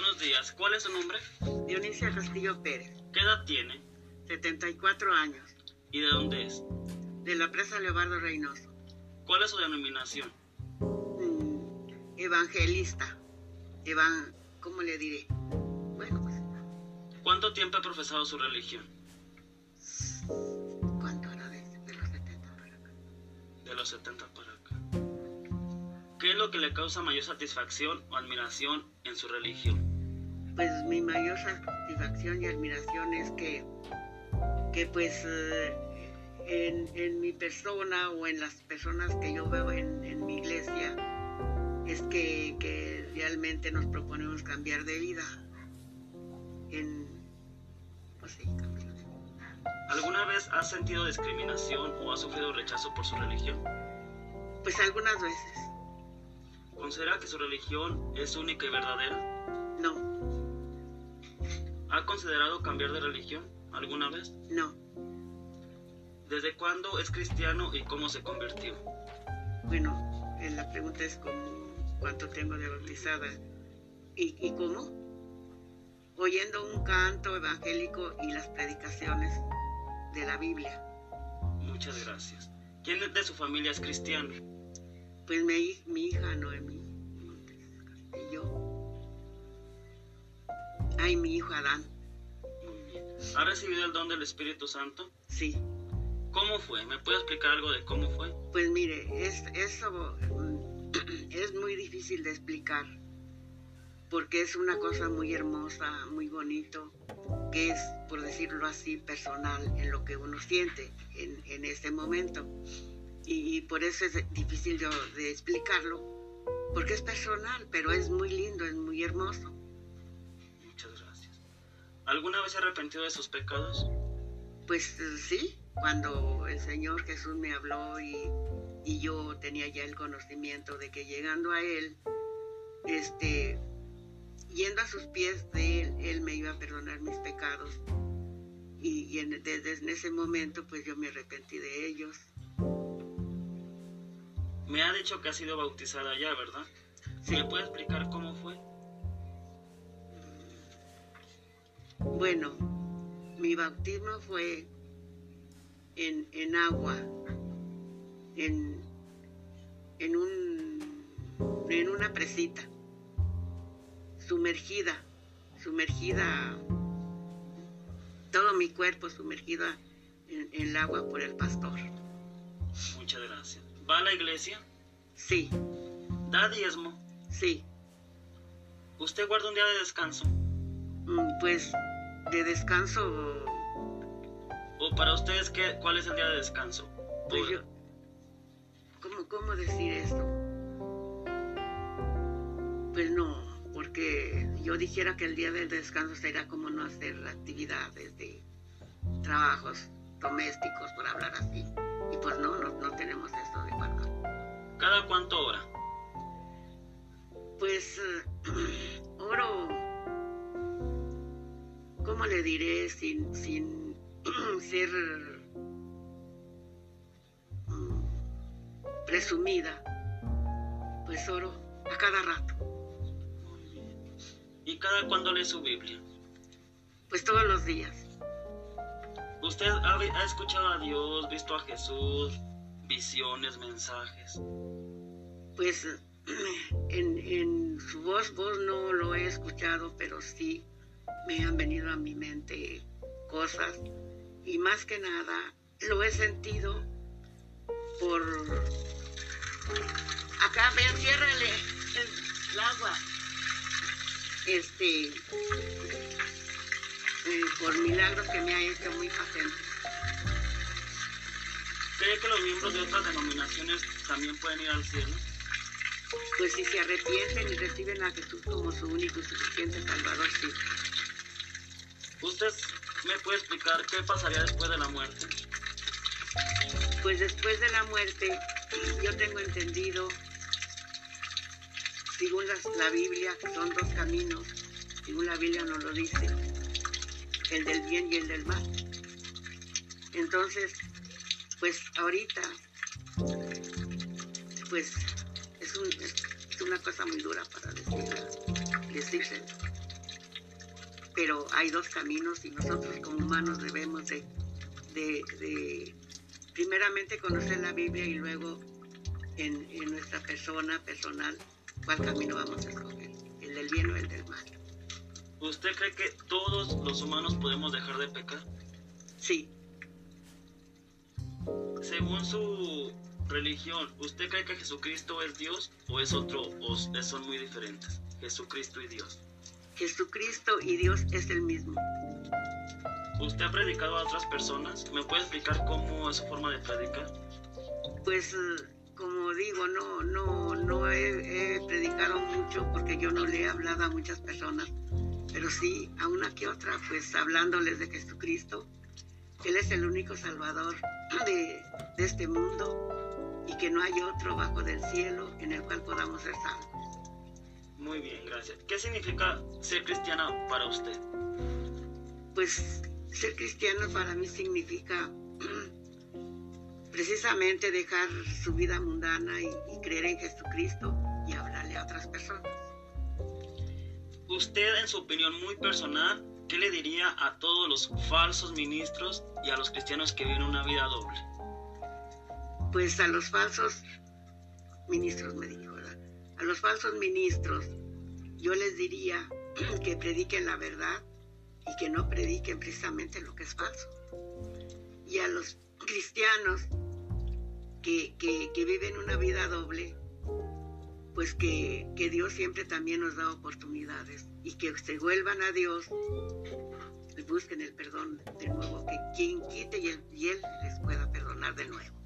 Buenos días. ¿Cuál es su nombre? Dionisia Castillo Pérez, ¿Qué edad tiene? 74 años, ¿Y de dónde es? de la presa Leobardo Reynoso. ¿Cuál es su denominación? Mm, evangelista. Evan, ¿cómo le diré? Bueno, pues, ¿Cuánto tiempo ha profesado su religión? ¿cuánto era de, de los 70 para acá? De los 70 para acá. ¿Qué es lo que le causa mayor satisfacción o admiración en su religión? Pues mi mayor satisfacción y admiración es que, que pues eh, en, en mi persona o en las personas que yo veo en, en mi iglesia, es que, que realmente nos proponemos cambiar de vida. En, pues sí, cambiar de vida. ¿Alguna vez ha sentido discriminación o ha sufrido rechazo por su religión? Pues algunas veces, ¿Considera que su religión es única y verdadera? no, ¿Ha considerado cambiar de religión alguna vez? no. ¿Desde cuándo es cristiano y cómo se convirtió? Bueno, eh, la pregunta es cómo, cuánto tengo de bautizada y, y cómo. Oyendo un canto evangélico y las predicaciones de la Biblia. Muchas gracias. ¿Quién de su familia es cristiano? Pues mi, mi hija Noemí Ay, mi hijo Adán. Muy bien. ¿Ha recibido el don del Espíritu Santo? Sí. ¿Cómo fue? ¿Me puede explicar algo de cómo fue? Pues mire, es, eso mm, es muy difícil de explicar, porque es una cosa muy hermosa, muy bonito, que es, por decirlo así, personal en lo que uno siente en, en ese momento. Y, y por eso es difícil de, de explicarlo, porque es personal, pero es muy lindo, es muy hermoso. ¿Alguna vez se arrepentido de sus pecados? Pues sí, cuando el Señor Jesús me habló y, y yo tenía ya el conocimiento de que llegando a Él, este, yendo a sus pies de Él, Él me iba a perdonar mis pecados. Y, y en- desde en ese momento, pues yo me arrepentí de ellos. Me ha dicho que ha sido bautizada ya, ¿verdad? Sí. ¿Me puede explicar cómo fue? Bueno, mi bautismo fue en, en agua, en, en, un, en una presita, sumergida, sumergida, todo mi cuerpo sumergido en, en el agua por el pastor. Muchas gracias. ¿Va a la iglesia? Sí, ¿Da diezmo? sí, ¿Usted guarda un día de descanso? Mm, pues de descanso, ¿O para ustedes qué, cuál es el día de descanso? pues ¿O- yo, ¿cómo, cómo decir esto? Pues no, porque yo dijera que el día del descanso sería como no hacer actividades de trabajos domésticos, por hablar así. Y pues no, no, no tenemos eso de guardar. ¿Cada cuánto hora? Pues eh, oro, ¿cómo le diré sin, sin ser mm, presumida? Pues oro a cada rato. ¿Y cada cuándo lee su Biblia? pues todos los días. ¿Usted ha escuchado a Dios, visto a Jesús, visiones, mensajes? Pues en, en su voz, voz no lo he escuchado, pero sí me han venido a mi mente cosas y más que nada lo he sentido por... Acá, vean, ciérrale el, el agua. Este... eh, por milagros que me ha hecho muy patente. ¿Cree que los miembros de otras denominaciones también pueden ir al cielo? Pues si se arrepienten y reciben a Jesús como su único y suficiente Salvador, sí. ¿Usted me puede explicar qué pasaría después de la muerte? Pues después de la muerte, yo tengo entendido, según la Biblia, son dos caminos, según la Biblia nos lo dice, el del bien y el del mal. Entonces, pues ahorita, pues es, un- es una cosa muy dura para decirla, decirse. Pero hay dos caminos y nosotros como humanos debemos de, de, primeramente conocer la Biblia y luego en, en, nuestra persona personal cuál camino vamos a escoger, el del bien o el del mal. ¿Usted cree que todos los humanos podemos dejar de pecar? Sí. Según su religión, ¿usted cree que Jesucristo es Dios o es otro, o son muy diferentes? Jesucristo y Dios. Jesucristo y Dios es el mismo. ¿Usted ha predicado a otras personas? ¿Me puede explicar cómo es su forma de predicar? Pues como digo, no, no, no he, he, predicado mucho porque yo no le he hablado a muchas personas, pero sí a una que otra, pues hablándoles de Jesucristo. Él es el único Salvador de, de este mundo y que no hay otro bajo del cielo en el cual podamos ser salvos. Muy bien, gracias. ¿Qué significa ser cristiana para usted? Pues ser cristiano para mí significa precisamente dejar su vida mundana y, creer en Jesucristo y hablarle a otras personas. Usted, en su opinión muy personal, ¿qué le diría a todos los falsos ministros y a los cristianos que viven una vida doble? Pues a los falsos ministros, me dijo, los falsos ministros, yo les diría que prediquen la verdad y que no prediquen precisamente lo que es falso. Y a los cristianos que, viven una vida doble, pues que, Dios siempre también nos da oportunidades y que se vuelvan a Dios y busquen el perdón de nuevo, que quien quite y Él les pueda perdonar de nuevo.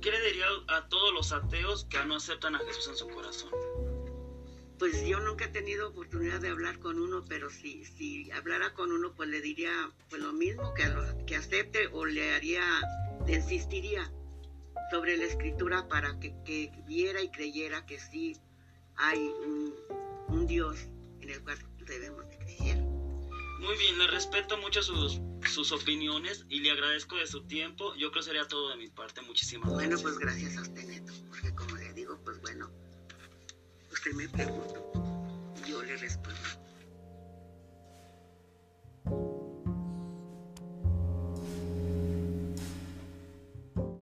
¿Qué le diría a todos los ateos que no aceptan a Jesús en su corazón? Pues yo nunca he tenido oportunidad de hablar con uno, pero si, si hablara con uno, pues le diría pues lo mismo, que, que acepte o le haría, le insistiría sobre la escritura para que, que viera y creyera que sí hay un, un Dios en el cual debemos de creer. Muy bien, le respeto mucho sus, sus opiniones y le agradezco de su tiempo. Yo creo que sería todo de mi parte. Muchísimas gracias. Bueno, pues gracias a usted, Neto, porque como le digo, pues bueno, usted me preguntó, yo le respondo.